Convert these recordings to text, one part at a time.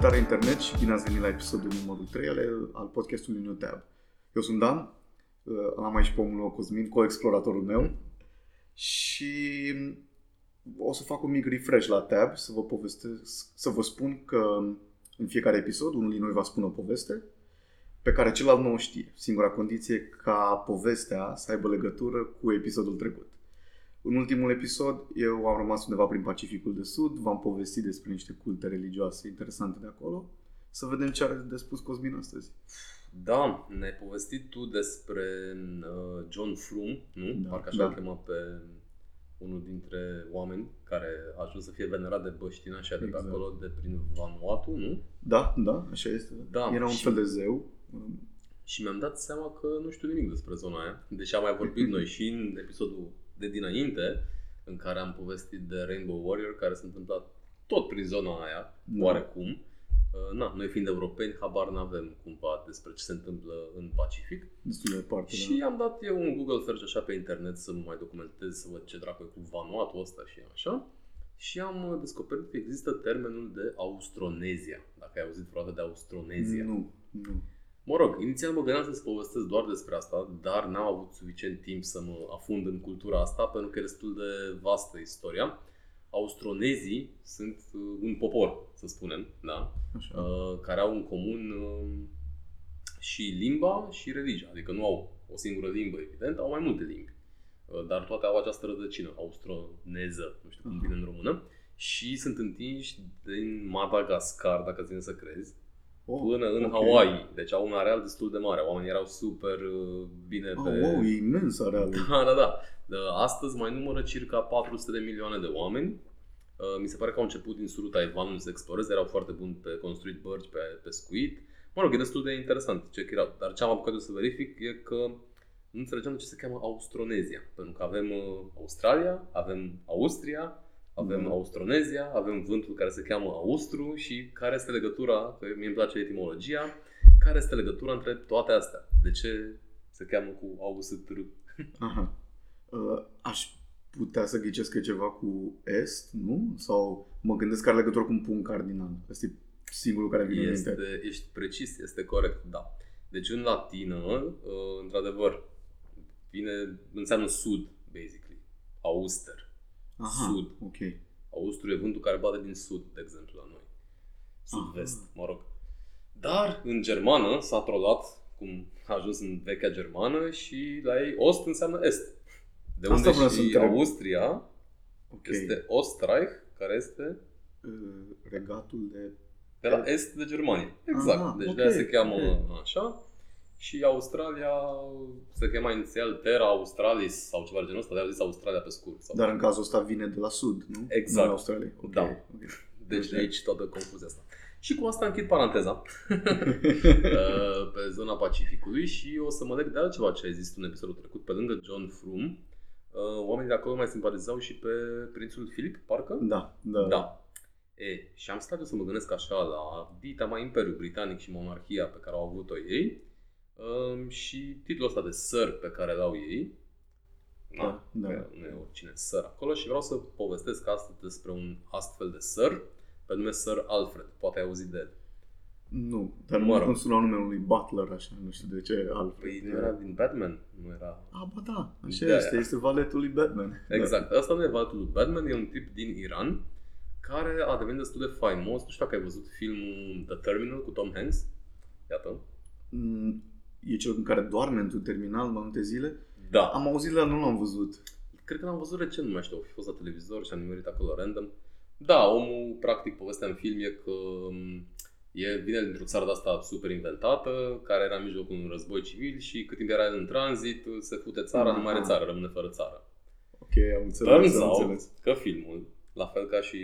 Salutare internet și bine ați venit la episodul numărul 3 al podcastului New Tab. Eu sunt Dan, uh, am aici pe omul meu Cosmin, co-exploratorul meu și o să fac un mic refresh la Tab să vă povestesc, să vă spun că în fiecare episod unul din noi va spune o poveste pe care celălalt nu o știe. Singura condiție ca povestea să aibă legătură cu episodul trecut. În ultimul episod, eu am rămas undeva prin Pacificul de Sud, v-am povestit despre niște culte religioase interesante de acolo. Să vedem ce are de spus Cosmin astăzi. Da, ne-ai povestit tu despre uh, John Frum, nu? Da, Parcă așa da. îl chema pe unul dintre oameni care a ajuns să fie venerat de băștina și de pe Exact. acolo, de prin Vanuatu, nu? Da, da, așa este. Da, Era un și- fel de zeu. Și mi-am dat seama că nu știu nimic despre zona aia. Deși am mai vorbit noi și în episodul de dinainte, în care am povestit de Rainbow Warrior, care s-a întâmplat tot prin zona aia, Da. oarecum. Uh, Na, noi fiind europeni, habar n-avem cumva despre ce se întâmplă în Pacific. Destul de departe, Și da. am dat eu un Google search așa pe internet să mă mai documentez, să văd ce dracu e cu Vanuatu ăsta și așa. Și am uh, descoperit că există termenul de Austronezia. Dacă ai auzit vreodată de Austronezia. Nu, nu. Mă rog, inițial mă gândeam să-ți povestesc doar despre asta, dar n-am avut suficient timp să mă afund în cultura asta, pentru că e destul de vastă istoria. Austronezii sunt uh, un popor, să spunem, da? Așa. Uh, care au în comun uh, și limba și religia. Adică nu au o singură limbă, evident, au mai multe limbi. Uh, Dar toate au această rădăcină, austroneză, nu știu cum Aha. vine în română. Și sunt întinși din Madagascar, dacă ține să crezi, Oh, până în ok. Hawaii. Deci au un areal destul de mare. Oamenii erau super uh, bine Oh, pe... wow, e imens arealul. Da, da, da. Uh, Astăzi mai numără circa 400 de milioane de oameni. Uh, Mi se pare că au început din sudul Taiwanului să exploreze, erau foarte buni pe construit bărci, pe pescuit. Mă rog, e destul de interesant, check it out. Dar ce am apucat eu să verific e că nu înțelegeam de ce se cheamă Austronezia. Pentru că avem uh, Australia, avem Austria, avem Da. Austronezia, avem vântul care se cheamă Austru și care este legătura, că mie îmi place etimologia, care este legătura între toate astea? De ce se cheamă cu Austr? Aha. Uh, aș putea să ghicesc că e ceva cu est, nu? Sau mă gândesc că are legătură cu un punct cardinal. Asta e singurul care vine în minte. Este, ești precis, este corect, da. Deci în latină, uh, într-adevăr, vine, înseamnă sud, basically. Auster. Aha, Sud. ok. Austru e vântul care bate din sud, de exemplu, la noi. Sud-vest, Aha. mă rog. Dar în germană s-a trolat, cum a ajuns în vechea germană și la ei ost înseamnă est. De Asta unde vreau să și întreb. Austria Ok. este Ostreich, care este Uh, regatul de... de la est de Germania. Exact. Aha, deci ok, de aia se cheamă ok. așa. Și Australia se chema inițial Terra Australis sau ceva de genul ăsta, de-aia au zis Australia pe scurt. Sau... Dar în cazul ăsta vine de la sud, nu? Exact. Nu Australia. Ok, Da. ok. Deci de Ok. aici toată confuzia asta. Și cu asta închid paranteza uh, pe zona Pacificului și o să mă leg de altceva ce ai zis tu în episodul trecut. Pe lângă John Frum, uh, oamenii de acolo mai simpatizau și pe prințul Filip, parcă? Da, da. Da. E, și am stat eu să mă gândesc așa la dita mai Imperiul Britanic și monarhia pe care au avut-o ei um, și titlul ăsta de Sir pe care l-au ei. Da, da. că Nu e oricine Sir acolo și vreau să povestesc astăzi despre un astfel de Sir pe nume Sir Alfred. Poate ai auzit de el. Nu, dar Mă mă rog. rog. sună numele unui butler, așa, nu știu de ce altfel. Păi nu era din Batman? Nu era... Ah, ba da, așa De-aia. este, este valetul lui Batman. Exact. Asta nu e valatul lui Batman, e un tip din Iran care a devenit destul de faimos. Nu știu dacă ai văzut filmul The Terminal cu Tom Hanks. Iată. Da. Mm, E cel în care doarme într-un terminal mai multe zile? Da. Am auzit, dar nu l-am văzut. Cred că l-am văzut recent, nu mai știu, a fi fost la televizor și am nimerit acolo random. Da, omul, practic, povestea în film e că m, e, vine dintr-o țară de asta super inventată, care era în mijlocul unui război civil și cât timp era el în tranzit, se fute țara, nu mai are Aha. țară, rămâne fără țară. Ok, am înțeles, Turns am out înțeles. că filmul, la fel ca și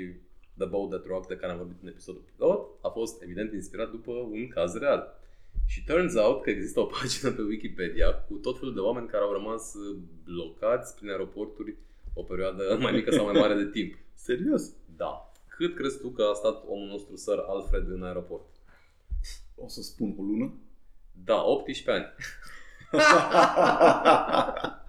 The Boat That Rocked de care am vorbit în episodul pilot, a fost evident inspirat după un caz real. Și turns out că există o pagină pe Wikipedia cu tot felul de oameni care au rămas uh, blocați prin aeroporturi o perioadă mai mică sau mai mare de timp. Serios? Da. Cât crezi tu că a stat omul nostru, Sir Alfred, în aeroport? O să spun o lună? Da, 18 ani.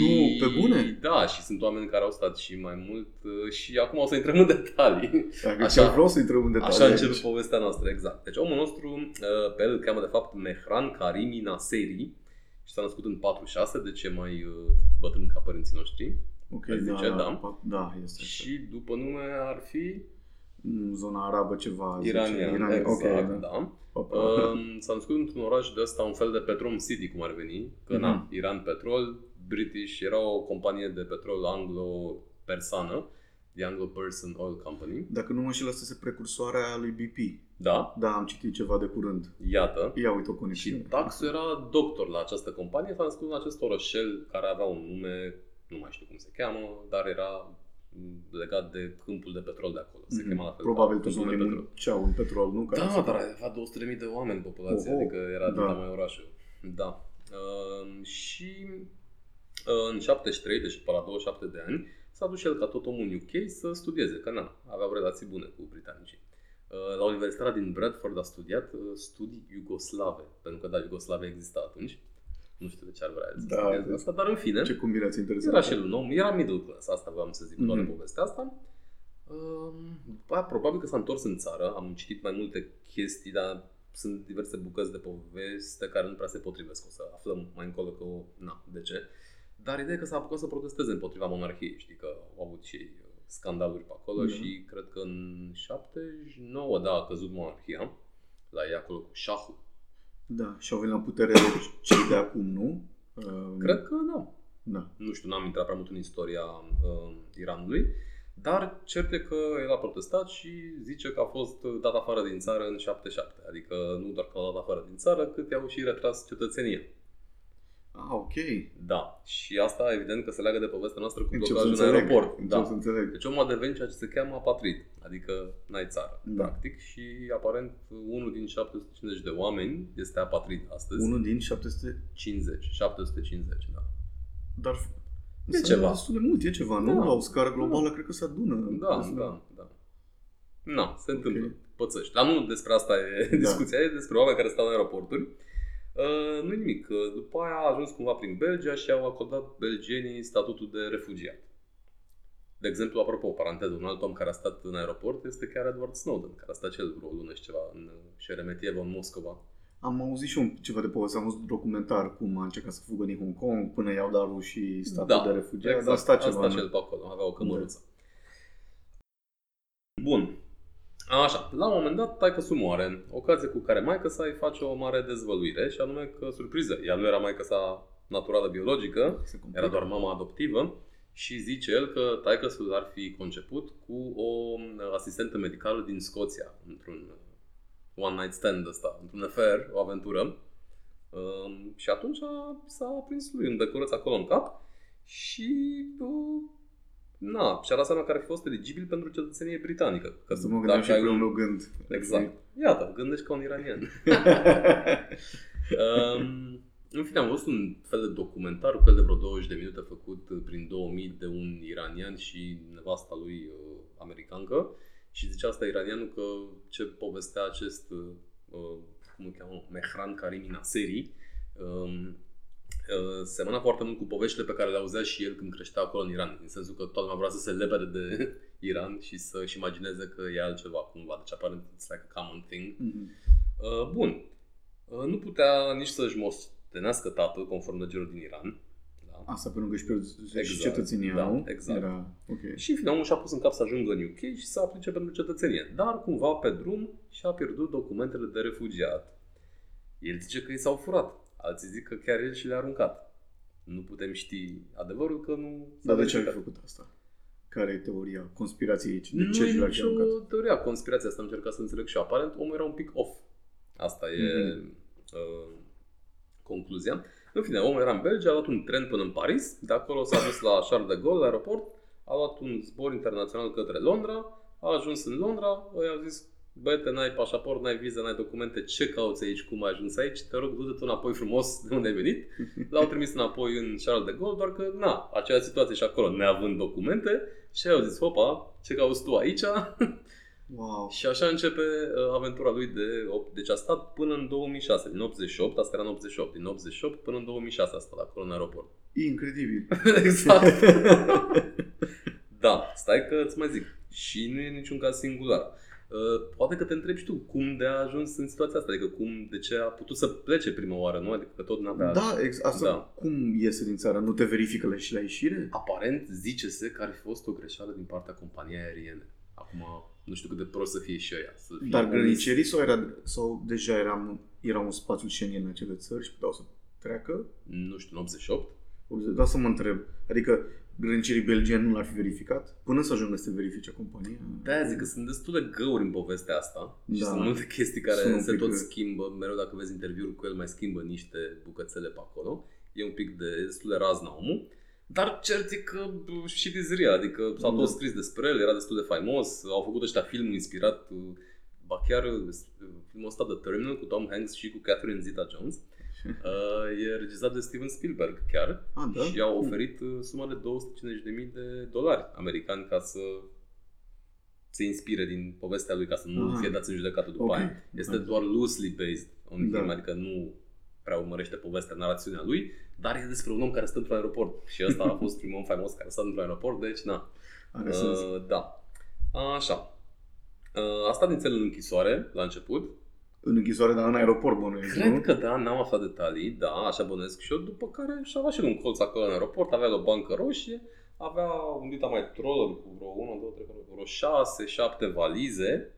Nu, pe bune? Da, și sunt oameni care au stat și mai mult uh, și acum o să intrăm în detalii. Dacă Așa. chiar vreau să intrăm în detalii Așa aici. începe povestea noastră, exact. Deci omul nostru, uh, pe el îl cheamă de fapt Mehran Karimi Naseri și s-a născut în 46, deci e mai uh, bătrân ca părinții noștri. Ok, Aș zice, da, da. da, da, este așa. Și după nume ar fi În zona arabă ceva. zice, iranian, Iranian. exact, ok, da. da. Opa. Um, s-a născut într-un oraș de ăsta, un fel de Petrom City, cum ar veni, că na, Mhm. Iran Petrol, British, era o companie de petrol anglo-persană, The Anglo-Persian Oil Company. Dacă nu mă înșel, asta este precursoarea lui BP. Da, Da, am citit ceva de curând. iată. Ia uite o Și conexiune. Taxu era doctor la această companie, s-a născut în acest orășel care avea un nume, nu mai știu cum se cheamă, dar era m, legat de câmpul de petrol de acolo. Se Mhm. chema la fel. Probabil da, toți câmpul de oamenii petrol. munceau în petrol, nu? Ca Da, să- dar avea 200.000 de oameni populație, Oho, adică era atâta da. mai orașul. Da. Uh, și uh, în 73, deci după la 27 de ani, s-a dus și el ca tot omul în UK să studieze, că na, aveau relații bune cu britanicii. Uh, La Universitatea din Bradford a studiat uh, studii iugoslave, pentru că da, Iugoslavia exista atunci. Nu știu de ce ar vrea el să Da, studieze deci- asta, dar în fine. Ce combinație interesantă. Era și el un om, era middle class, asta vreau să zic cu toată Mhm. povestea asta. Um, După aia, probabil că s-a întors în țară, am citit mai multe chestii, dar sunt diverse bucăți de poveste care nu prea se potrivesc. O să aflăm mai încolo că, o, na, de ce. Dar ideea e că s-a apucat să protesteze împotriva monarhiei. Știi că au avut și ei uh, scandaluri pe acolo Da. și cred că în 79, da, a căzut monarhia la ei acolo cu șahul. Da, și au venit la putere deci, cei de acum, nu? Uh, Cred că da. Da. nu știu, n-am intrat prea mult în istoria uh, Iranului, dar cert e că el a protestat și zice că a fost dat afară din țară în 77. Adică nu doar că l-a dat afară din țară, cât i-au și retras cetățenia. Ah, ok. Da. Și asta evident că se leagă de povestea noastră cu Încep să blocajul în înțeleg. aeroport. Încep Da. să înțeleg. Deci omul a devenit ceea ce se cheamă apatrid, adică n-ai țară, Da. practic. Și aparent unul din 750 de oameni este apatrid astăzi. Unul din 700... 50, 750, da. Dar E înseamnă ceva. destul de mult, e ceva, nu? Da. La o scară globală, cred că se adună. Da, destul de- da, da. Na, se întâmplă. Ok. Pățăști. Dar nu despre asta e Da. discuția, e despre oameni care stau în aeroporturi. Uh, nu nimic. Uh, După aia a ajuns cumva prin Belgia și au acordat belgenii statutul de refugiat. De exemplu, apropo, o paranteză, un alt om care a stat în aeroport este chiar Edward Snowden, care a stat cel vreo lună și ceva în Șeremetievo, în Moscova. Am auzit și eu ceva de poveste, am văzut un documentar cum a încercat să fugă din Hong Kong până i-au dat rușii statul de refugiat, exact. dar a stat ceva. A stat nu? și el pe acolo, avea o cămăruță. Bun. Așa, la un moment dat, taică su moare, ocazie cu care maică sa îi face o mare dezvăluire și anume că, surpriză, ea nu era maică sa naturală biologică, Se complică. era doar mama adoptivă și zice el că taică ar fi conceput cu o asistentă medicală din Scoția, într-un one night stand ăsta, într-un affair, o aventură. Um, și atunci a, s-a prins lui un becurăț acolo în cap și uh, na, și-a dat seama că ar fi fost eligibil pentru cetățenie britanică. Că Să mă gândeam și ai pe un- un meu gând. Exact. Iată, gândești ca un iranian. um, în fine, am văzut un fel de documentar cu el de vreo 20 de minute făcut prin 2000 de un iranian și nevasta lui uh, americancă și zicea asta iranianul că ce povestea acest, uh, cum îl cheamă, Mehran Karimi Naseri, um, uh, semăna foarte mult cu poveștile pe care le auzea și el când creștea acolo în Iran, în sensul că toată lumea vrea să se lepede de Iran și să-și imagineze că e altceva cumva, deci aparent it's like a common thing. Mhm. Uh, bun, uh, nu putea nici să-și moștenească tatăl conform legilor din Iran. Da? Asta pentru că își pierd și Exact. cetățenia, Da, nu? exact. Era... Ok. Și în fine, omul și-a pus în cap să ajungă în UK și să aplice pentru cetățenie. Dar cumva pe drum și-a pierdut documentele de refugiat. El zice că i s-au furat. Alții zic că chiar el și le-a aruncat. Nu putem ști adevărul că nu s-a Dar de ce ai verificat. făcut asta? Care e teoria conspirației aici? De Nu ce e și l-ai nicio aruncat? teoria conspirației asta am încercat să înțeleg și eu. Aparent omul era un pic off. Asta e Mhm. uh, concluzia. În fine, omul era în Belgia, a luat un tren până în Paris, de acolo s-a dus la Charles de Gaulle, la aeroport, a luat un zbor internațional către Londra, a ajuns în Londra, îi a zis Băiete, n-ai pașaport, n-ai viză, n-ai documente, ce cauți aici, cum ai ajuns aici? Te rog, du-te tu înapoi frumos de unde ai venit. L-au trimis înapoi în Charles de Gaulle, doar că, na, aceea situație și acolo, neavând documente, și au zis, hopa, ce cauți tu aici? Wow. Și așa începe uh, aventura lui de 8. Deci a stat până în 2006, din 88, asta era în 88, din 88 până în 2006 a stat acolo în aeroport. E incredibil. exact. da, stai că îți mai zic. Și nu e niciun caz singular. Uh, poate că te întrebi și tu cum de a ajuns în situația asta, adică cum, de ce a putut să plece prima oară, nu? Adică că tot n-avea... Da, ex- asta Da. cum iese din țară? Nu te verifică la și la ieșire? Aparent zice-se că ar fi fost o greșeală din partea companiei aeriene. Acum, nu știu cât de prost să fie și ăia. Să fie Dar omis. grănicerii sau, era, sau deja eram, erau în spațiul Schengen în acele țări și puteau să treacă? Nu știu, în 88? Da să mă întreb. Adică grănicerii belgieni nu l-ar fi verificat? Până să ajungă să te verifice compania? De-aia zic că sunt destul de găuri în povestea asta și Da. sunt multe chestii care Sunt un se pic tot de- schimbă. Mereu dacă vezi interviuri cu el mai schimbă niște bucățele pe acolo. E un pic de destul de razna omul. Dar cert e că bă, și dizria, adică s-au Da. tot scris despre el, era destul de faimos, au făcut ăștia filmul inspirat, uh, ba chiar uh, filmul ăsta The Terminal cu Tom Hanks și cu Catherine Zeta-Jones. Uh, e regizat de Steven Spielberg chiar Ah, da? și i-au oferit uh, suma de 250.000 de dolari americani ca să se inspire din povestea lui ca să nu Aha. fie dați în judecată după Ok. aia. Este doar loosely based on Da. him, adică nu prea urmărește povestea, narațiunea lui, dar e despre un om care stă într-un aeroport și ăsta a fost primul om faimos care stă într-un aeroport, deci na. Are sens. Uh, da. Așa. Uh, a stat nițel în închisoare la început. În închisoare, dar în aeroport bănuiesc, Cred nu? că da, n-am aflat detalii, da, așa bănuiesc și eu, după care și avea și el un colț acolo în aeroport, avea o bancă roșie, avea un dita mai troller cu vreo 1, 2, 3, 4, vreo 6, 7 valize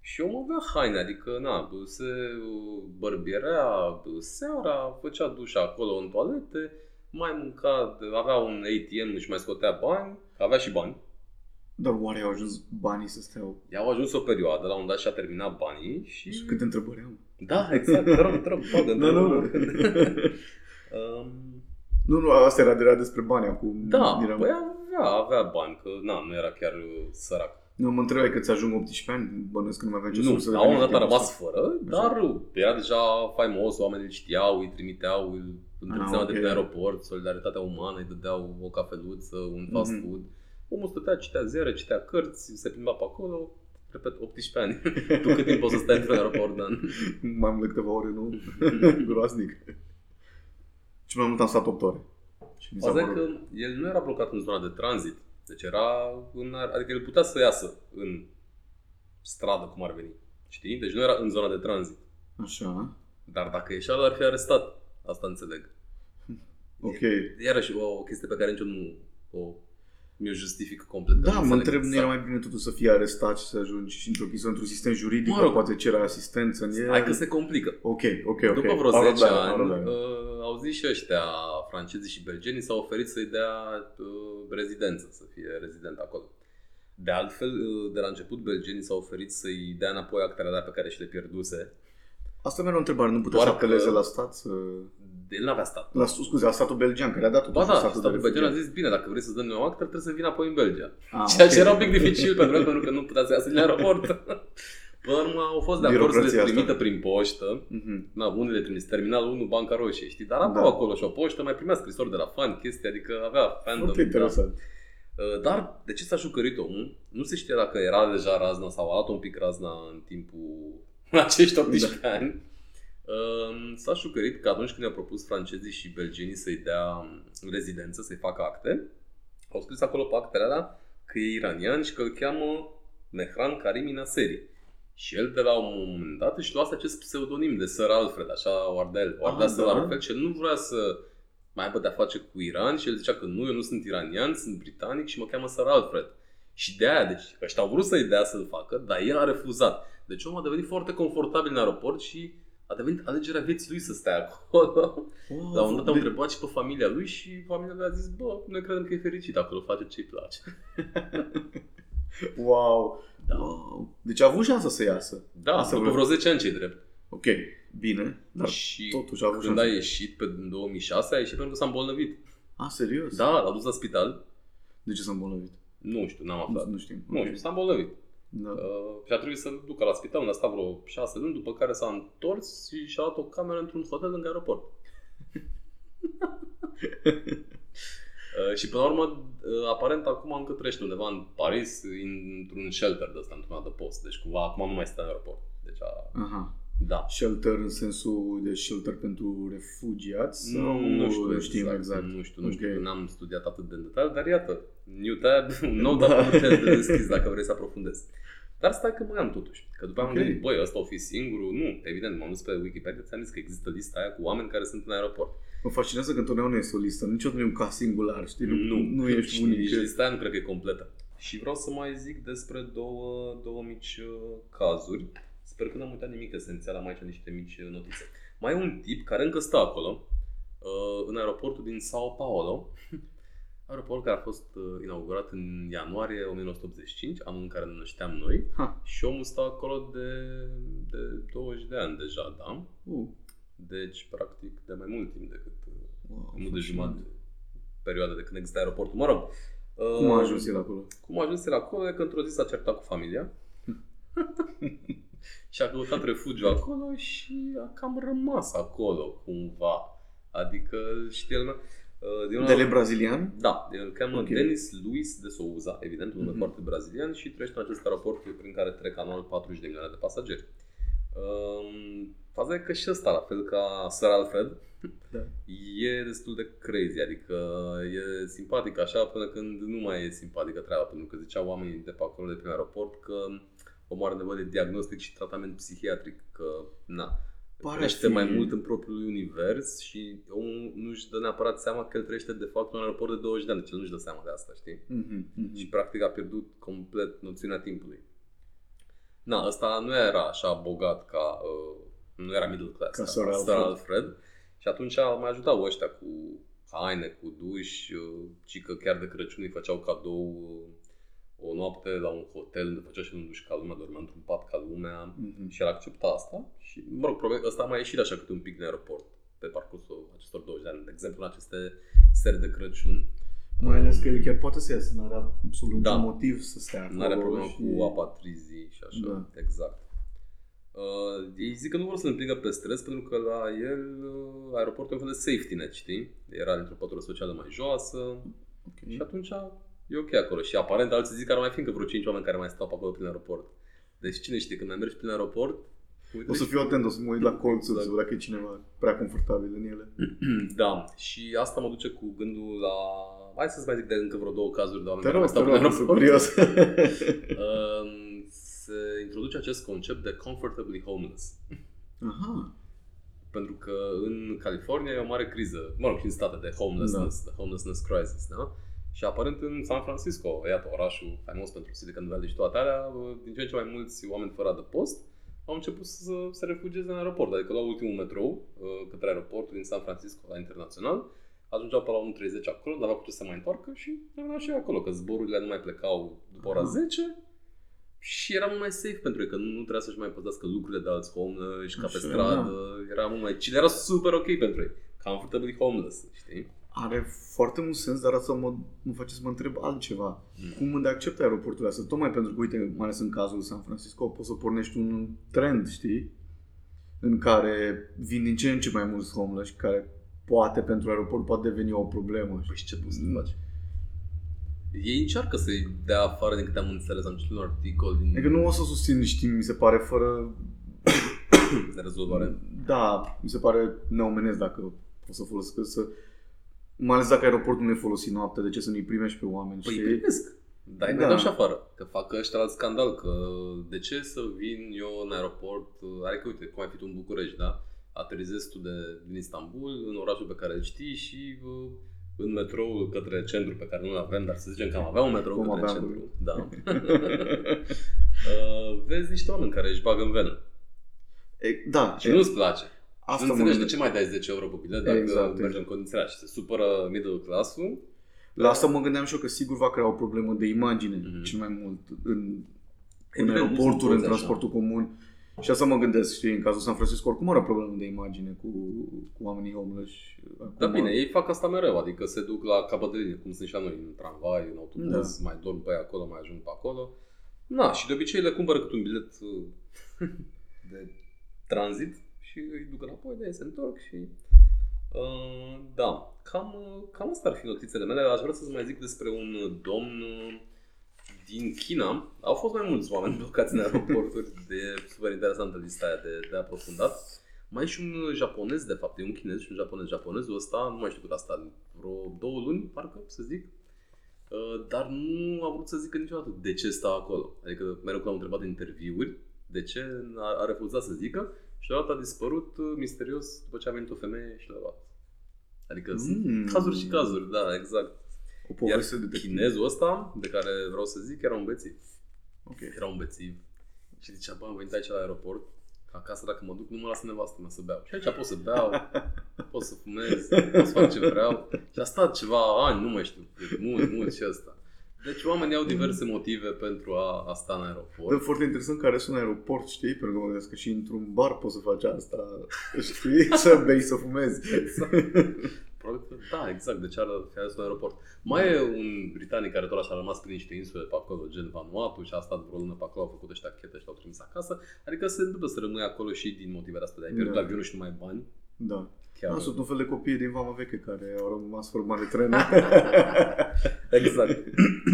și eu avea haine, adică na, se bărbierea seara, făcea duș acolo în toalete, mai mânca, avea un ATM, își mai scotea bani, avea și bani. Dar oare au ajuns banii să stea? I-au ajuns o perioadă, la un dat și-a terminat banii și... Și câte întrebări am? Da, exact, te rog, te rog, bagă, Da, nu. um, Nu, nu, asta era, era despre bani acum. Da, Eram... păi avea, avea bani, că na, nu era chiar uh, sărac. Nu, mă întrebai că ți-ajung 18 ani, bănuiesc că nu mai avea ce Nu, sursă de la un moment dat a venit. rămas fără, dar uh, era deja faimos, oamenii îl știau, îi trimiteau, îl întrețineau Ah, de ok. pe aeroport, solidaritatea umană, îi dădeau o cafeluță, un fast Mhm. food. Omul stătea, citea ziare, citea cărți, se plimba pe acolo, repet, 18 ani. tu cât timp poți să stai într-un aeroport, Dan? Mai mult de câteva ore, nu? Groaznic. Și mai mult am stat 8 ore. Și mi s-a Faza e părut. că el nu era blocat în zona de tranzit. Deci era în, adică el putea să iasă în stradă, cum ar veni. Știi? Deci nu era în zona de tranzit. Așa, Dar dacă ieșea, l-ar fi arestat. Asta înțeleg. ok. Iarăși o, o chestie pe care nici eu nu o mi-o justific complet. că Da, nu mă înțeleg întreb, nu exact. era mai bine totuși să fii arestat și să ajungi într-o chestie, într-un sistem juridic, Mă rog. poate cere asistență în el. Hai că se complică. Ok, ok, ok. După vreo Au 10 răbdare, au ani, răbdare. uh, au zis și ăștia, francezii și belgenii, s-au oferit să-i dea uh, rezidență, să fie rezident acolo. De altfel, uh, de la început, belgenii s-au oferit să-i dea înapoi actele alea pe care și le pierduse. Asta mi era o întrebare, nu putea Doar să apeleze că- la stat? Să... El n-avea stat. La, scuze, la statul belgian, care a dat Ba da, statul, statul de belgian a refugiat. zis, bine, dacă vrei să-ți dăm eu acte, trebuie să vii înapoi în Belgia. Ah, Ceea ok. ce era un pic dificil pentru el, pentru că nu putea să iasă din aeroport. Până la urmă au fost de acord să le Birocrația asta. trimită prin poștă. Mhm. Na, unele trimis terminalul 1, Banca Roșie, știi? Dar aveau Da. acolo și o poștă, mai primea scrisori de la fan, chestii, adică avea fandom. Foarte interesant. Da. Uh, Dar de ce s-a jucărit omul? Nu se știa dacă era deja razna sau a luat un pic razna în timpul acești 18 Da. ani. Uh, S-a jucărit că atunci când i-au propus francezii și belgenii să-i dea rezidență, să-i facă acte, au scris acolo pe actele alea că e iranian și că îl cheamă Mehran Karimi Naseri. Și el de la un moment dat își luase acest pseudonim de Sir Alfred, așa o ardea, el, o ardea Ah, Sir da? Alfred și el nu vrea să mai aibă de-a face cu Iran și el zicea că nu, eu nu sunt iranian, sunt britanic și mă cheamă Sir Alfred. Și de aia, deci, ăștia au vrut să-i dea să-l facă, dar el a refuzat. Deci omul a devenit foarte confortabil în aeroport și a devenit alegerea vieții lui să stea acolo. Oh, La un moment dat au de- întrebat și pe familia lui și familia lui a zis, bă, noi credem că e fericit acolo, face ce-i place. Wow. Da. wow. Deci a avut șansa să iasă. Da, Asta după vreau. vreo 10 ani ce drept. Ok, bine. Dar și totuși a avut când șansa. a ieșit pe în 2006, a ieșit pentru că s-a îmbolnăvit. A, serios? Da, l-a dus la spital. De ce s-a îmbolnăvit? Nu știu, n-am Nu, aflat. nu știm. Nu Ok. știu, s-a îmbolnăvit. Da. Uh, și a trebuit să-l ducă la spital, unde a stat vreo șase luni, după care s-a întors și și-a luat o cameră într-un hotel lângă aeroport. Uh, și până la urmă, uh, aparent acum încă trăiește undeva în Paris, într-un shelter de ăsta, într-un adăpost. Deci cumva acum nu mai stă în aeroport. Deci a, Aha. Da. Shelter în sensul de shelter pentru refugiați? Sau Nu știu știm exact, exact? Nu știu, nu știu, Ok. că n-am studiat atât de în detaliu, dar iată, new tab, un nou Da. tab de deschis dacă vreți să aprofundezi. Dar stai că mai am totuși. Că după aia Ok. am gândit, băi, ăsta o fi singurul? Nu, evident, m-am dus pe Wikipedia, ți-am zis că există lista aia cu oameni care sunt în aeroport. Mă fascinează că întotdeauna este o listă, niciodată nu e un caz singular, știi? Nu, nu ești și unic. Nici lista aia nu cred că e completă. Și vreau să mai zic despre două, două mici uh, cazuri. Sper că n-am uitat nimic esențial, am aici niște mici uh, notițe. Mai e un tip care încă stă acolo, uh, în aeroportul din Sao Paulo, aeroport care a fost uh, inaugurat în ianuarie 1985, anul în care ne nășteam noi, Ha. și omul stă acolo de, de 20 de ani deja, da? Uh, Deci, practic, de mai mult timp decât uh, wow, nu de fascinant. jumătate perioada de când există aeroportul. Mă rog. Cum a uh, ajuns el acolo? Cum a ajuns el acolo e că într-o zi s-a certat cu familia și a căutat refugiu acolo și a cam rămas acolo cumva. Adică, știi, el, uh, din Dele brazilian? da, el îl cheamă Ok. Denis Luis de Souza, evident, un nume Mhm. foarte brazilian și trăiește în acest aeroport prin care trec anual 40 de milioane de pasageri. Um, faza e că și ăsta, la fel ca Sir Alfred, Da. e destul de crazy, adică e simpatic așa până când nu mai e simpatică treaba, pentru că ziceau oamenii de pe acolo, de prin aeroport, că omul are nevoie de diagnostic și tratament psihiatric, că na, Pare trăiește a fi- mai mult în propriul univers și omul nu-și dă neapărat seama că el trăiește de fapt în un aeroport de 20 de ani, deci el nu-și dă seama de asta, știi? Mhm, mhm. Și practic a pierdut complet noțiunea timpului. Na, ăsta nu era așa bogat ca, uh, nu era middle class, Ca ca, Sir Sir Alfred. Alfred. Și atunci mai ajutau ăștia cu haine, cu duș, uh, ci că chiar de Crăciun îi făceau cadou uh, o noapte la un hotel unde făcea și un duș ca lumea, dormea într-un pat ca lumea Mhm. și el accepta asta și, mă rog, probabil ăsta a mai ieșit așa câte un pic din aeroport pe parcursul acestor 20 de ani, de exemplu în aceste seri de Crăciun. Mai ales că el chiar poate să iasă, nu are absolut Da. niciun motiv să stea acolo. Nu are problemă și... cu apatrizii și așa, Da. exact. Uh, ei zic că nu vor să-l împingă pe stres pentru că la el uh, aeroportul e un fel de safety net, știi? Era într-o pătură socială mai joasă Ok. și atunci e ok acolo. Și aparent alții zic că ar mai fi încă vreo 5 oameni care mai stau pe acolo prin aeroport. Deci cine știe, când mai mergi prin aeroport, uite O să fiu atent, o să mă uit la colțuri Exact. să văd dacă e cineva prea confortabil în ele. da, și asta mă duce cu gândul la... Hai să-ți mai zic de încă vreo două cazuri de oameni Te care rog, mai te stau rog, prin sunt aeroport. curios. Um, se introduce acest concept de comfortably homeless. Aha. Pentru că în California e o mare criză, mă rog, și în state de homelessness, Da. de homelessness crisis, da? Și aparent în San Francisco, iată, orașul faimos pentru Silicon Valley și toate alea, din ce în ce mai mulți oameni fără adăpost au început să se refugieze în aeroport. Adică la ultimul metrou uh, către aeroportul din San Francisco, la internațional, ajungeau pe la 1.30 acolo, dar aveau cu ce să mai întoarcă și rămâneau și ei acolo, că zborurile nu mai plecau după ora Ah. 10 și era mult mai safe pentru ei, că nu, nu trebuia să-și mai păzească lucrurile de alți homeless ca pe Așa, stradă, era mult mai chill, era super ok pentru ei. Comfortably homeless, știi? Are foarte mult sens, dar asta mă, mă face să mă întreb altceva. Mm. Cum de acceptă aeroportul ăsta? Tocmai pentru că, uite, mai ales în cazul San Francisco, poți să pornești un trend, știi? În care vin din ce în ce mai mulți homeless și care poate pentru aeroport poate deveni o problemă. Păi și ce poți să faci? Ei încearcă să-i dea afară din câte am înțeles, am citit un articol din Adică nu o să susțin, știi, mi se pare fără... de rezolvare. Da, mi se pare neomenesc dacă o să folosesc să... Mai ales dacă aeroportul nu e folosit noaptea, de ce să nu-i primești pe oameni, Păi știi? primesc. Dar îi Da. mai dau și afară. Că fac ăștia alt scandal. Că de ce să vin eu în aeroport? Adică uite, cum ai fi tu în București, da? Aterizezi tu de, din Istanbul, în orașul pe care îl știi și uh, în metroul către centru pe care nu-l avem, dar să zicem că am avea un metrou Cum către aveam centru. Da. uh, vezi niște oameni care își bagă în venă. E, da, Și e, nu-ți place. Asta nu mă înțelegi de gândesc. ce mai dai 10 euro pe bilet dacă Exact, mergi în exact. condițiile alea și se supără middle class-ul. La asta mă gândeam și eu că sigur va crea o problemă de imagine Mhm. cel mai mult în, în Evident, nu aeroporturi, sunt în toți așa. transportul comun. Și asta mă gândesc, știi, în cazul San Francisco oricum are o problemă de imagine cu, cu oamenii homeless. Acum, Da, bine, ei fac asta mereu, adică se duc la capăt de linie, cum sunt și la noi, în tramvai, în autobuz, mai dorm pe acolo, mai ajung pe acolo. Na, și de obicei le cumpără cât un bilet uh, de tranzit și îi duc înapoi, de se întorc și... Uh, da, cam, uh, cam asta ar fi notițele mele. Aș vrea să-ți mai zic despre un domn uh, din China au fost mai mulți oameni blocați în aeroporturi. De super interesantă lista aia de, de aprofundat. Mai e și un japonez, de fapt, e un chinez și un japonez. Japonezul ăsta, nu mai știu cât a stat, vreo două luni, parcă, să zic. Uh, dar nu a vrut să zică niciodată de ce sta acolo. Adică mereu când l-am întrebat în interviuri de ce a, a refuzat să zică și deodată a dispărut uh, misterios după ce a venit o femeie și l-a luat. Adică mm. sunt cazuri și cazuri, da, exact. O poveste Iar de chinezul ăsta, de care vreau să zic, era un bețiv. Ok. Era un bețiv. Și zicea, bă, am venit aici la aeroport, că acasă dacă mă duc, nu mă lasă nevastă mea să beau. Și aici pot să beau, pot să fumez, pot să fac ce vreau. Și a stat ceva ani, nu mai știu, de mult, mult și ăsta. Deci oamenii au diverse motive pentru a, a sta în Dar aeroport. foarte interesant că are un aeroport, știi? Pentru că mă gândesc că și într-un bar poți să faci asta, știi? Să bei, să fumezi. Probabil că da, exact, deci are fi ales un aeroport. Mai e un britanic care tot așa a rămas prin niște insule pe acolo, gen Vanuatu și a stat vreo lună pe acolo, au făcut ăștia chete și l-au trimis acasă. Adică se întâmplă să rămâi acolo și din motivele astea de ai pierdut Da. avionul și nu mai ai bani. Da. Chiar. Da, sunt un fel de copii din Vama Veche care au rămas format de trenă. Exact.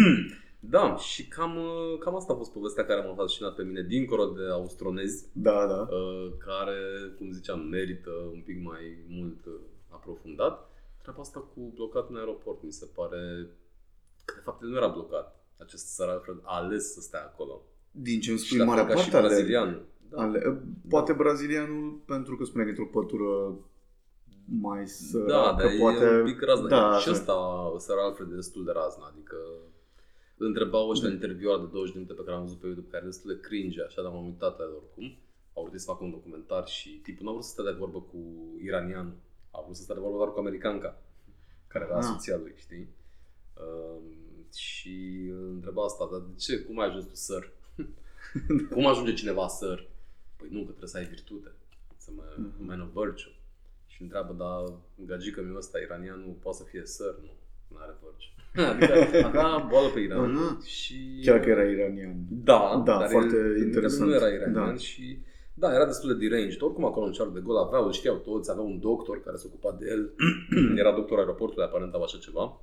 da, și cam, uh, cam asta a fost povestea care m-a fascinat pe mine, dincolo de austronezi, da, da. uh, care, cum ziceam, merită un pic mai mult uh, aprofundat. Treaba asta cu blocat în aeroport, mi se pare că de fapt el nu era blocat. Acest Sir Alfred a ales să stea acolo. Din ce îmi Și spui, la marea fel ca și parte ale, brazilianul. Da. ale, Poate brazilianul, pentru că spune că într-o pătură mai săracă, Da, dar poate... e un pic razna. Da, și ăsta, Sir Alfred, e destul de razna. Adică îl întrebau ăștia în interviul de 20 de minute pe care am văzut pe YouTube, care e destul de cringe, așa, dar m-am uitat la el oricum. Au vrut să facă un documentar și tipul nu a vrut să stea de vorbă cu iranianul. A vrut să stea de vorbă doar cu americanca, care era Ah. soția lui, știi? Um, și îl întreba asta, dar de ce? Cum ai ajuns tu săr? Cum ajunge cineva săr? Păi nu, că trebuie să ai virtute. Să mă, Mhm. man of virtue. Și întreabă, dar gagică meu ăsta, iranianul, poate să fie săr? Nu, nu are virtue. adică avea boală pe Iran Aha. și... Chiar că era iranian. Da, Da, dar foarte el, interesant. Nu era iranian Da. și da, era destul de deranged. Oricum acolo în Charles de Gaulle aveau, îl știau toți, avea un doctor care se ocupa de el. era doctor aeroportului, aparent sau așa ceva.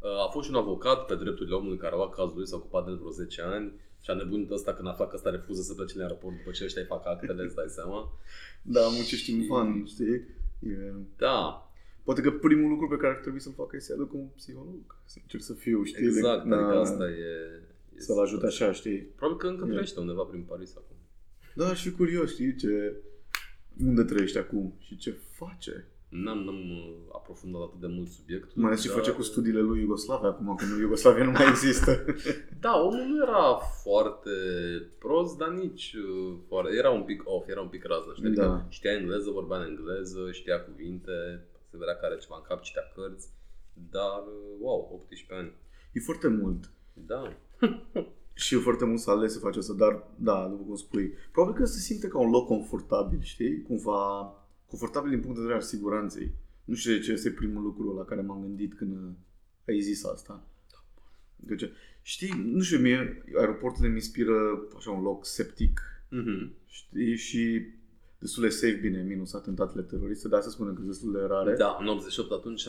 Uh, A fost și un avocat pe drepturile omului care a luat cazul lui, s-a ocupat de el vreo 10 ani și a nebunit ăsta când afla că ăsta refuză să plece în aeroport după ce ăștia îi fac actele, îți dai seama. Da, muncești în van, știi? E... Da, Poate că primul lucru pe care ar trebui să-l facă este să aduc un psiholog. Să încerc să fiu, știi? exact, de, adică na, asta e... e Să-l ajute așa, știi? Probabil că încă E. trăiește undeva prin Paris acum. Da, și curios, știi? Ce... Unde trăiești acum și ce face? N-am, n-am uh, aprofundat atât de mult subiectul. Mai ales ce dar- face cu studiile lui Iugoslavia acum, că nu Iugoslavia nu mai există. Da, omul nu era foarte prost, dar nici uh, foarte... Era un pic off, era un pic razna. Știi? Adică Da. știa engleză, vorbea în engleză, știa cuvinte, se vedea că are ceva în cap, citea cărți. Dar, uh, wow, 18 ani. E foarte mult. Da. Și e foarte mult să ales să faci asta, dar da, după cum spui, probabil că se simte ca un loc confortabil, știi? Cumva confortabil din punct de vedere al siguranței. Nu știu de ce este primul lucru la care m-am gândit când ai zis asta. Deci, știi, nu știu, mie aeroporturile mi inspiră așa un loc septic, Mm-hmm. știi, și destul de safe, bine, minus atentatele teroriste, dar să spunem că sunt destul de rare. Da, în 88 atunci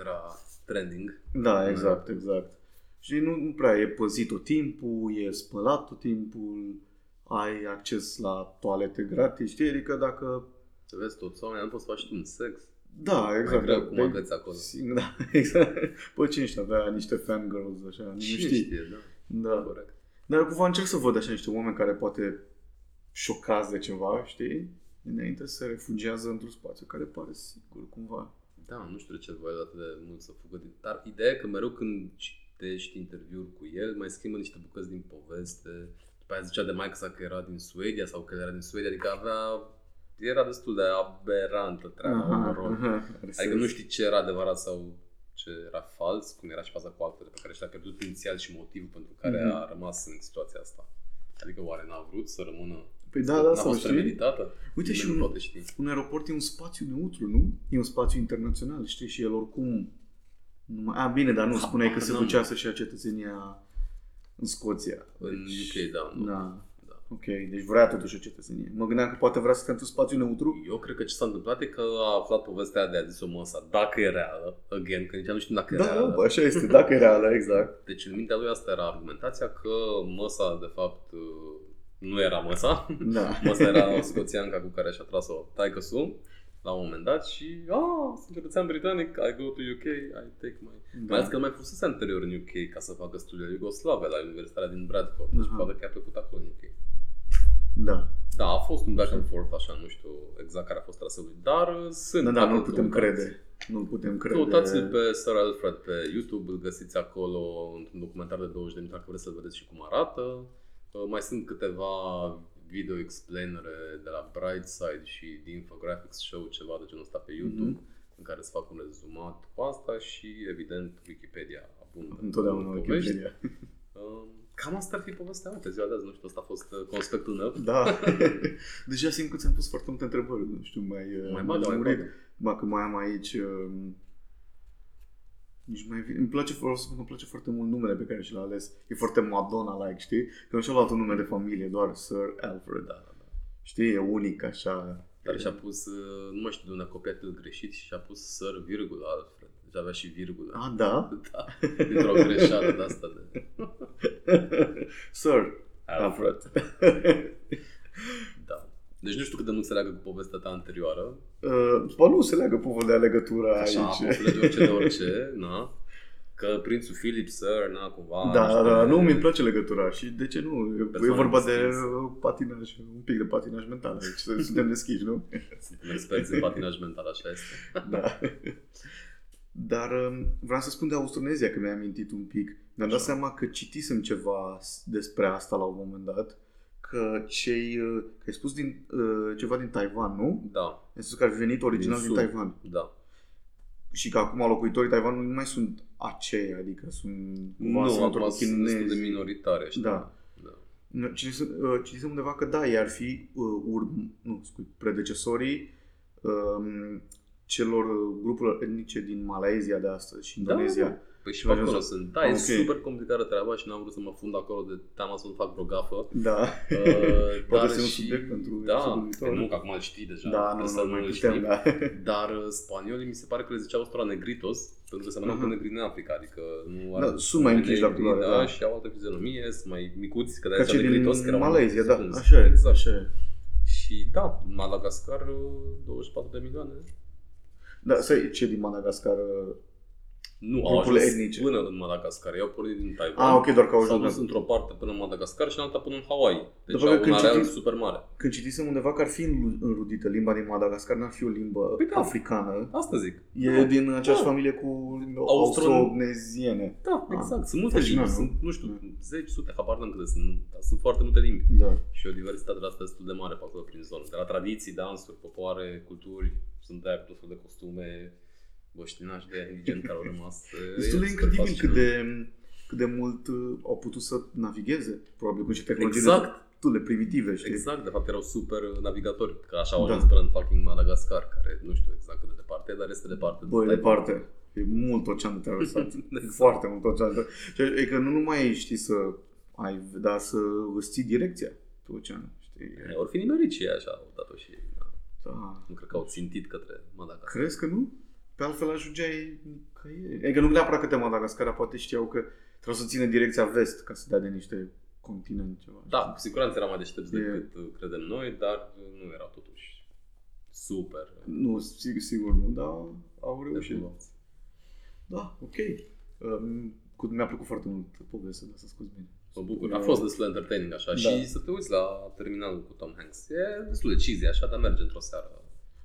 era trending. Da, exact, exact. Și nu, nu prea e păzit tot timpul, e spălat tot timpul, ai acces la toalete gratis, știi? Adică dacă... Să vezi toți oamenii, nu poți să faci tu un sex. Da, Mai exact. greu cum Pe- agăți acolo. Da, exact. Păi cine știe, avea niște fangirls, așa, nu Cine știi. știe, da. Da. Corect. Dar cumva încerc să văd așa niște oameni care poate șocați de ceva, știi? Înainte să se refugiază într-un spațiu care pare sigur, cumva. Da, nu știu de ce voia atât de mult să fugă din... Dar ideea e că mereu când citești interviuri cu el, mai schimbă niște bucăți din poveste. După aia zicea de Mike sa că era din Suedia sau că el era din Suedia, adică avea... Era destul de aberantă treaba, mă rog. Adică nu știi ce era adevărat sau ce era fals, cum era și faza cu actele pe care și-a pierdut inițial și motivul pentru care Mhm. a rămas în situația asta. Adică oare n-a vrut să rămână... Păi da, da, n-a sau fost știi? premeditată? Uite și Nimeni un, nu poate ști. un aeroport e un spațiu neutru, nu? E un spațiu internațional, știi? Și el oricum... Nu mai... A, bine, dar nu spuneai că se Habar ducea să-și ia cetățenia în Scoția. În Deci, UK, da. Nu. Da. Da. Ok, deci vrea totuși o cetățenie. Mă gândeam că poate vrea să stea într-un spațiu neutru. Eu cred că ce s-a întâmplat e că a aflat povestea de a zis-o măsa, dacă e reală, again, că nici nu știm dacă e Da, reală. bă, așa este, dacă e reală, exact. Deci în mintea lui asta era argumentația că măsa de fapt nu era măsa. Da. Măsa era o scoțianca cu care și-a tras-o taică su la un moment dat și ah, sunt cetățean britanic, I go to UK, I take my... Da. Mai ales că mai fusese anterior în UK ca să facă studii iugoslave la Universitatea din Bradford. Deci Aha. poate că a plăcut acolo în UK. Da. Da, a fost un back and forth așa, nu știu exact care a fost traseul lui, dar uh, sunt. Da, da, dacă nu îl putem căutați. crede. Nu putem crede. Căutați-l pe Sir Alfred pe YouTube, îl găsiți acolo într-un documentar de 20 de minute dacă vreți să vedeți și cum arată. Uh, Mai sunt câteva video explainere de la Brightside și The Infographics Show, ceva de genul ăsta pe YouTube, Mhm. în care se fac un rezumat cu asta și, evident, Wikipedia abundă. Întotdeauna cu povești. Wikipedia. Uh, Cam asta ar fi povestea mea pe ziua de azi, nu știu, ăsta a fost uh, conspectul meu. Da. Deja simt că ți-am pus foarte multe întrebări. Nu știu, mai... uh, Mai bagă, mai lămurit. bagă. Ba, că mai am aici... um, Nici mai vine. Îmi place, vreau să spun că îmi place foarte mult numele pe care și l-a ales. E foarte Madonna-like, știi? Că nu și-a luat un nume de familie, doar Sir Alfred. Da, da, da. Știi, e unic, așa. Dar și-a pus, uh, nu mai știu de unde a copiat el greșit și și-a pus Sir virgulă Alfred. Deci avea și virgulă. Ah, da? Da, dintr-o greșeală de asta de Sir Alfred. Alfred. Da. Deci nu știu cât de mult se leagă cu povestea ta anterioară. uh, bă, nu se leagă povă de legătura Așa, aici. poți să legi orice de orice, na? Că prințul Philip, sir, na, cumva... Da, știu, da, de- nu, mi place legătura și de ce nu? E Persoane vorba de deschise. uh, patinaj, un pic de patinaj mental aici, suntem deschiși, nu? Suntem experți în patinaj mental, așa este. Da. Dar um, vreau să spun de Austronezia, că mi-ai amintit un pic. Mi-am dat Așa. seama că citisem ceva s- despre asta la un moment dat, că cei, uh, că ai spus din, uh, ceva din Taiwan, nu? Da, Ai spus că ar fi venit original Din din, sud. Taiwan. da. Și că acum locuitorii Taiwanului nu mai sunt aceia, adică sunt cumva Nu, sunt acum sunt chinezi. destul de minoritare, știi? Da. da. Citisem, uh, citisem undeva că da, ei ar fi uh, urm, nu, scuze, predecesorii um, celor uh, grupurilor etnice din Malaezia de astăzi și Da, Indonezia. Păi și Și pe mai acolo jos. sunt. Da, Ah, e ok. super complicată treaba și n-am vrut să mă fund acolo de teama să nu fac vreo gafă. Da. Uh, Poate dar fi un și- subiect pentru da, episodul viitor. că nu, că acum îl știi deja. Da, trebuie nu, să nu, mai îl putem, știi. da. Dar uh, spaniolii mi se pare că le ziceau ăstora negritos, pentru că se Aha. cu negri în Africa, adică nu Da, sunt mai închiși la negri, culoare, da, da. și au altă fizionomie, sunt mai micuți, că de Ca aici cei negritos, că din erau Malezia, da. ascunși. Așa e, Exact. așa e. Și da, Madagascar, uh, 24 de milioane. Da, să ce din Madagascar? Uh, Nu, au Grupurile ajuns etnice. până în Madagascar. Ei au pornit din Taiwan. Ah, ok, doar că au S-au ajuns. dus într-o parte până în Madagascar și în alta până în Hawaii. Deci După au că când un areal citim- super mare. Când citisem undeva că ar fi înru- înrudită limba din Madagascar, n-ar fi o limbă Păi da. africană. Asta zic. E Da. din aceeași Da. familie cu Austro- austroneziene. Da, Ah, exact. Sunt multe limbi. fascinant, nu? Sunt, nu știu, zeci, sute, habar n-am câte sunt. nu- Dar sunt foarte multe limbi. Da. Și o diversitate de asta destul de mare pe acolo prin zonă. De la tradiții, dansuri, popoare, culturi, sunt de tot fel de costume, băștinași de indigeni care au rămas. Destul E de super incredibil cât fascinant. de, cât de mult uh, au putut să navigheze. Probabil cu și tehnologii Exact. destul de primitive, știi? Exact, de fapt erau super navigatori, că așa au Da. ajuns până în fucking Madagascar, care nu știu exact cât de departe, e, dar este departe. Băi, de departe. E mult ocean de traversat. Exact. Foarte mult ocean de traversat. Și E că nu numai știi să ai, dar să îți ții direcția pe ocean. Știi? E, Ori fi nimerit și ei așa, au dat-o și ei. Da. Da. Nu cred că au țintit către Madagascar. Crezi că nu? Pe altfel ajungeai că e. E că nu neapărat că te Madagascar, dar poate știau că trebuie să țină direcția vest ca să dea de niște continent ceva. Da, cu siguranță era mai deștepți E- decât uh, credem noi, dar uh, nu erau totuși super Nu, sigur, sigur nu, dar au reușit. evoluați. Da, ok. Um, cu, mi-a plăcut foarte mult povestea de asta, scuz bine. Mă bucur. A fost destul de entertaining așa Da. și să te uiți la terminalul cu Tom Hanks. E destul de cheesy așa, dar merge într-o seară.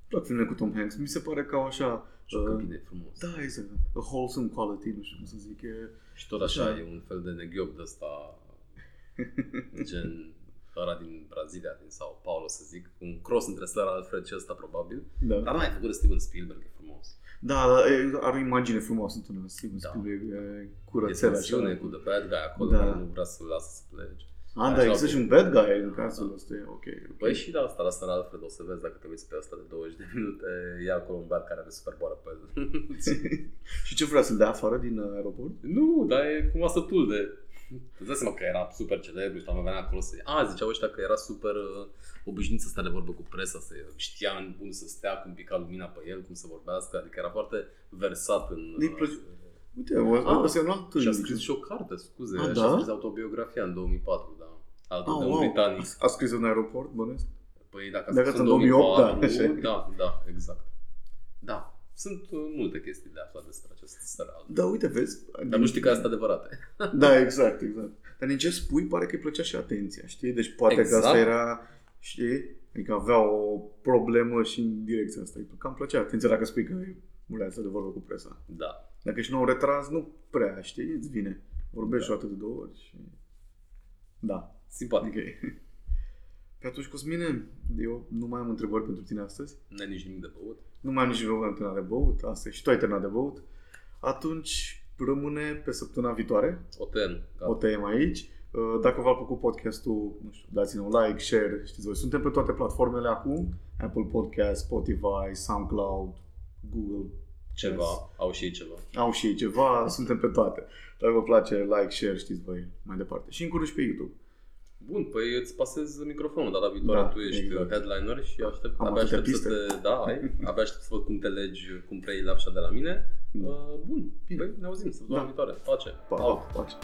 Îmi plac filmele cu Tom Hanks. Mi se pare că au așa... Joacă uh, bine, frumos. Da, exact. A wholesome quality, nu știu cum să zic. E, Și tot așa, Da. e un fel de neghiob de ăsta, gen ăla din Brazilia, din Sao Paulo, să zic. Un cross între Sir Alfred și ăsta, probabil. da. Dar n-ai făcut de Steven Spielberg, e frumos. Da, da, e, are o imagine frumoasă într-un sigur. Da. Da. E E curățel tensiune așa. cu The Bad Guy acolo, Da. care nu vrea să-l lasă să plece. A, Așa da, există cu- și un bad guy în cazul ăsta. e Ok. ok. Păi și da, asta la Sir Alfred o să vezi dacă te uiți pe asta de 20 de minute, e acolo un băiat care are super boară pe el. și ce vrea să-l dea afară din uh, aeroport? nu, dar e cumva sătul de Îți dai seama că era super celebru și oamenii venea acolo să A, ziceau ăștia că era super uh, obișnuit să stea de vorbă cu presa, să știa în bun să stea, cum pica lumina pe el, cum să vorbească, adică era foarte versat în... Nu-i place- Uite, o, Ah, o să un alt Și a indiciu. scris și o carte, scuze, Ah, și da? a scris autobiografia în 2004, da. Altul Ah, de un wow. britanic. A scris în aeroport, bănesc? Păi dacă, Dacă sunt în 2008, da, 2004, așa. da, da, exact. Da, sunt uh, multe chestii de aflat despre acest serial. Da, uite, vezi? Dar nu știi că asta adevărate. Da, exact, exact. Dar din ce spui, pare că îi plăcea și atenția, știi? Deci poate Exact. că asta era, știi? Adică avea o problemă și în direcția asta. Îi cam plăcea atenția dacă spui că vrea să de vorbă cu presa. Da. Dacă ești nou retras, nu prea, știi? Îți vine. Vorbești Da. o atât de două ori și... Da, Simpatic. ok. Pe atunci, Cosmine, eu nu mai am întrebări pentru tine astăzi. N-ai nici nimic de băut. Nu mai am nici vreo terminat de băut, astăzi și tu ai terminat de băut. Atunci rămâne pe săptămâna viitoare. O ten. Gata. O tăiem aici. Uh, Dacă v-a plăcut podcastul, nu știu, dați-ne un like, share, știți voi. Suntem pe toate platformele acum. Apple Podcast, Spotify, SoundCloud, Google. Ceva. Au și ei ceva. Au și ei ceva, suntem pe toate. Dacă vă place, like, share, știți voi, mai departe. Și în curând și pe YouTube. Bun, păi îți pasez microfonul data viitoare. Da, tu ești exact. headliner și aștept, Am abia atâtea aștept să piste. te... Da, ai. Abia aștept să văd cum te legi, cum preiei lapșa de la mine. Da. Uh, bun. Bine. Păi ne auzim săptămâna Da. viitoare. Pace. Pa, Out. pa, pace.